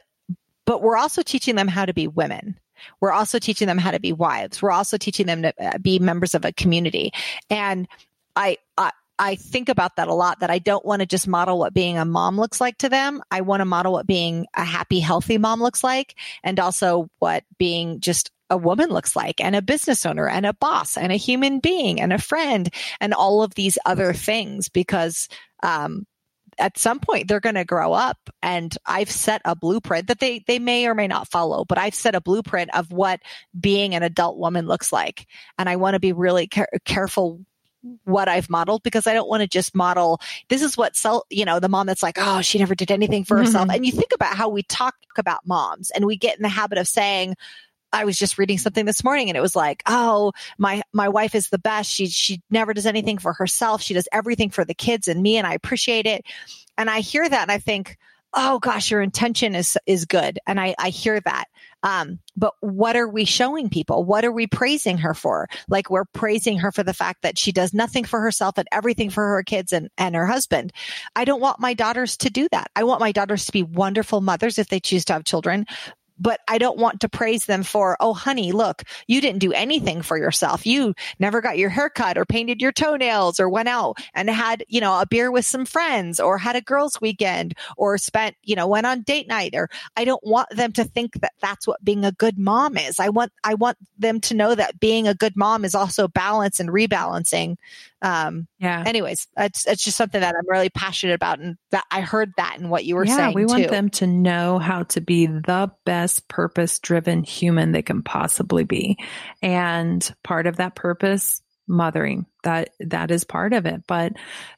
A: but we're also teaching them how to be women. We're also teaching them how to be wives. We're also teaching them to uh, be members of a community. And I, I, I think about that a lot that I don't want to just model what being a mom looks like to them. I want to model what being a happy, healthy mom looks like and also what being just a woman looks like and a business owner and a boss and a human being and a friend and all of these other things because um, at some point they're going to grow up and I've set a blueprint that they they may or may not follow but I've set a blueprint of what being an adult woman looks like and I want to be really care- careful what I've modeled because I don't want to just model this is what self you know the mom that's like oh she never did anything for herself mm-hmm. and you think about how we talk about moms and we get in the habit of saying I was just reading something this morning and it was like, oh, my, my wife is the best. She, she never does anything for herself. She does everything for the kids and me and I appreciate it. And I hear that and I think, oh gosh, your intention is, is good. And I, I hear that. Um, but what are we showing people? What are we praising her for? Like we're praising her for the fact that she does nothing for herself and everything for her kids and, and her husband. I don't want my daughters to do that. I want my daughters to be wonderful mothers if they choose to have children, but I don't want to praise them for, oh, honey, look, you didn't do anything for yourself. You never got your hair cut or painted your toenails or went out and had, you know, a beer with some friends or had a girls weekend or spent, you know, went on date night or I don't want them to think that that's what being a good mom is. I want, I want them to know that being a good mom is also balance and rebalancing um, yeah. Anyways, it's it's just something that I'm really passionate about, and that I heard that in what you were saying.
B: yeah,
A: saying.
B: we
A: too.
B: want them to know how to be the best purpose-driven human they can possibly be, and part of that purpose mothering that that is part of it but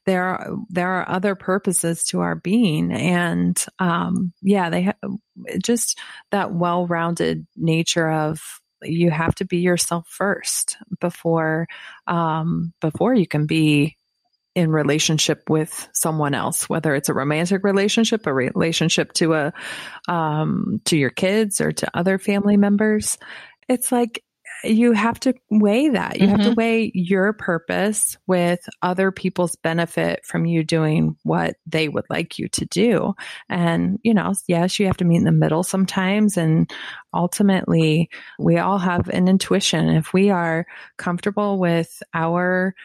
B: there are there are other purposes to our being and um yeah they have just that well-rounded nature of you have to be yourself first before um, before you can be in relationship with someone else, whether it's a romantic relationship, a relationship to a um, to your kids or to other family members. It's like you have to weigh that. You mm-hmm. have to mm-hmm. weigh your purpose with other people's benefit from you doing what they would like you to do. And, you know, yes, you have to meet in the middle sometimes. And ultimately, we all have an intuition. If we are comfortable with our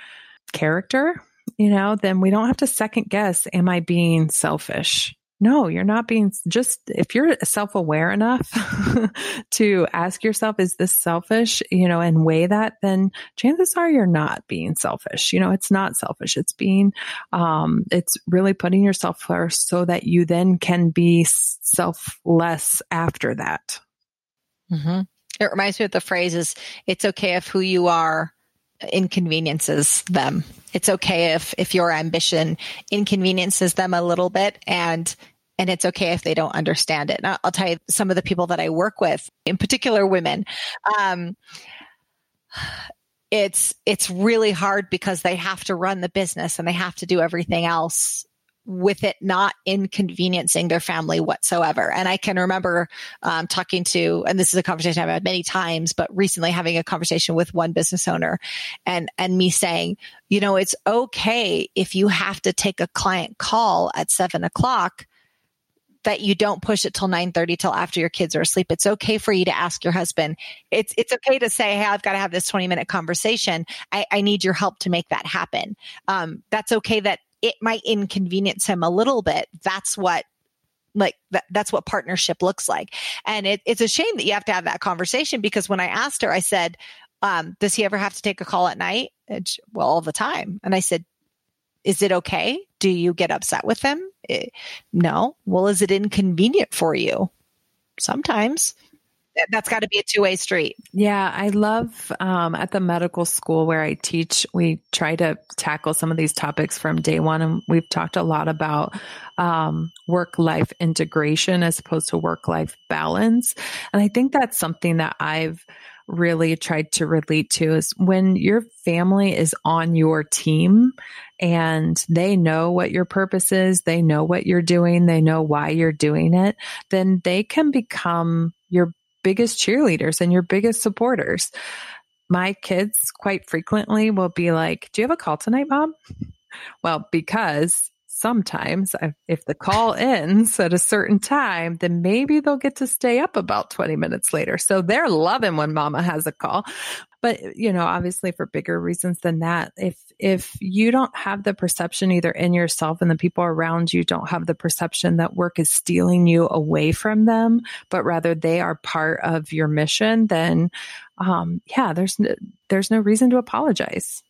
B: character, you know, then we don't have to second guess, am I being selfish? No, you're not being just, if you're self aware enough to ask yourself, is this selfish, you know, and weigh that, then chances are you're not being selfish. You know, it's not selfish. It's being, um, it's really putting yourself first so that you then can be selfless after that.
A: Mm-hmm. It reminds me of the phrase is it's okay if who you are inconveniences them. It's okay if if your ambition inconveniences them a little bit and and it's okay if they don't understand it. And I'll tell you some of the people that I work with, in particular women. Um, it's it's really hard because they have to run the business and they have to do everything else with it not inconveniencing their family whatsoever. And I can remember um, talking to, and this is a conversation I've had many times, but recently having a conversation with one business owner and, and me saying, you know, it's okay if you have to take a client call at seven o'clock that you don't push it till 9:30 till after your kids are asleep. It's okay for you to ask your husband. It's it's okay to say, "Hey, I've got to have this 20 minute conversation. I, I need your help to make that happen." Um, that's okay. That it might inconvenience him a little bit. That's what like that, that's what partnership looks like. And it, it's a shame that you have to have that conversation because when I asked her, I said, um, does he ever have to take a call at night? She, well, all the time. And I said, is it okay? Do you get upset with him? It, eh, no. Well, is it inconvenient for you? Sometimes that's got to be a two way street.
B: Yeah, I love um, at the medical school where I teach, we try to tackle some of these topics from day one. And we've talked a lot about um, work life integration as opposed to work life balance. And I think that's something that I've really tried to relate to is when your family is on your team and they know what your purpose is, they know what you're doing, they know why you're doing it, then they can become your biggest cheerleaders and your biggest supporters. My kids quite frequently will be like, Do you have a call tonight, mom? Well, because sometimes if the call ends at a certain time, then maybe they'll get to stay up about 20 minutes later. So they're loving when mama has a call. But, you know, obviously for bigger reasons than that, if, if you don't have the perception either in yourself and the people around you don't have the perception that work is stealing you away from them, but rather they are part of your mission, then, um, yeah, there's no, there's no reason to apologize.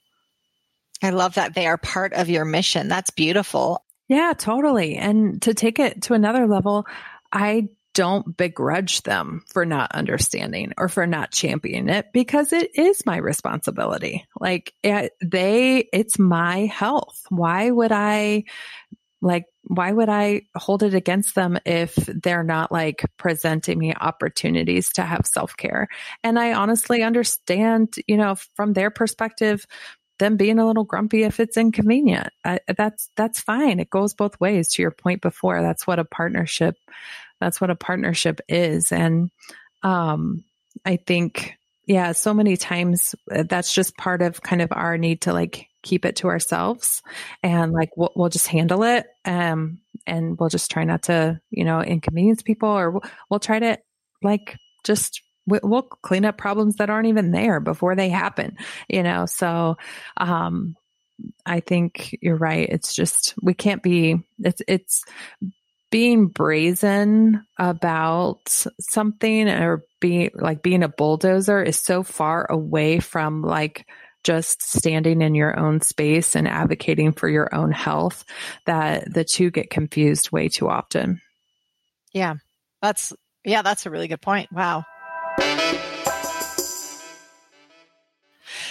A: I love that they are part of your mission. That's beautiful.
B: Yeah, totally. And to take it to another level, I don't begrudge them for not understanding or for not championing it because it is my responsibility. Like it, they, it's my health. Why would I like, why would I hold it against them if they're not like presenting me opportunities to have self care? And I honestly understand, you know, from their perspective, them being a little grumpy if it's inconvenient. that's that's fine. It goes both ways. To your point before, that's what a partnership. That's what a partnership is, and um, I think yeah, so many times uh, that's just part of kind of our need to like keep it to ourselves and like we'll, we'll just handle it um and we'll just try not to you know inconvenience people or we'll, we'll try to like just we'll clean up problems that aren't even there before they happen, you know? So, um, I think you're right. It's just, we can't be, it's, it's, being brazen about something or being like being a bulldozer is so far away from like just standing in your own space and advocating for your own health that the two get confused way too often.
A: Yeah. That's yeah, that's a really good point. Wow.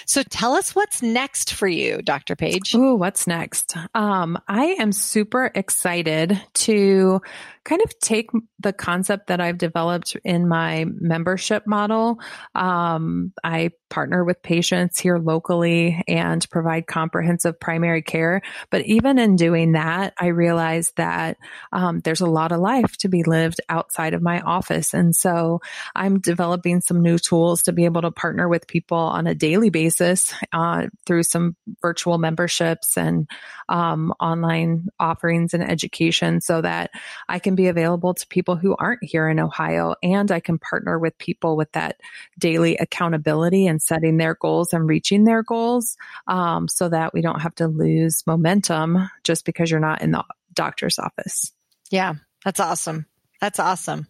A: So tell us what's next for you, Dr. Paige.
B: Ooh, what's next? Um, I am super excited to kind of take the concept that I've developed in my membership model. Um, I partner with patients here locally and provide comprehensive primary care. But even in doing that, I realized that um, there's a lot of life to be lived outside of my office. And so I'm developing some new tools to be able to partner with people on a daily basis uh, through some virtual memberships and um, online offerings and education so that I can be available to people who aren't here in Ohio and I can partner with people with that daily accountability and setting their goals and reaching their goals um, so that we don't have to lose momentum just because you're not in the doctor's office.
A: Yeah. That's awesome. That's awesome.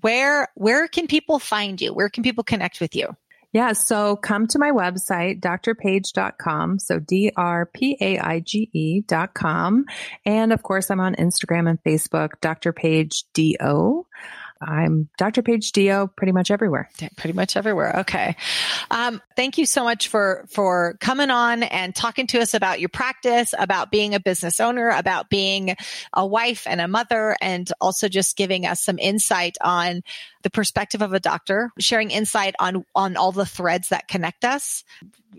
A: Where where can people find you? Where can people connect with you?
B: Yeah, so come to my website, drpaige.com. So D R P A I G E.com. And of course, I'm on Instagram and Facebook, Dr. Paige D.O. I'm Dr. Paige D.O. pretty much everywhere.
A: Pretty much everywhere. Okay. Um, thank you so much for, for coming on and talking to us about your practice, about being a business owner, about being a wife and a mother, and also just giving us some insight on the perspective of a doctor, sharing insight on, on all the threads that connect us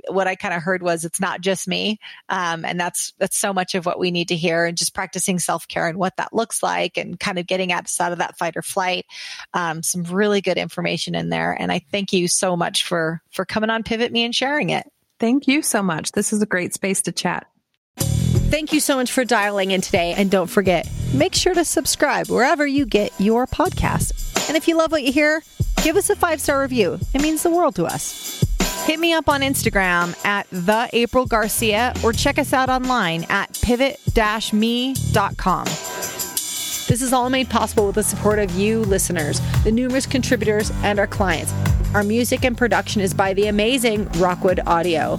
A: what I kind of heard was it's not just me. Um, and that's, that's so much of what we need to hear and just practicing self care and what that looks like and kind of getting us out of that fight or flight. Um, some really good information in there. And I thank you so much for, for coming on Pivot Me and sharing it.
B: Thank you so much. This is a great space to chat.
A: Thank you so much for dialing in today. And don't forget, make sure to subscribe wherever you get your podcast. And if you love what you hear, give us a five star review. It means the world to us. Hit me up on Instagram at the April Garcia or check us out online at pivot-me.com. This is all made possible with the support of you listeners, the numerous contributors, and our clients. Our music and production is by the amazing Rockwood Audio.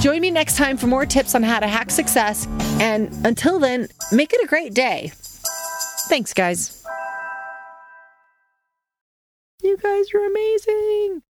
A: Join me next time for more tips on how to hack success. And until then, make it a great day. Thanks, guys. You guys are amazing.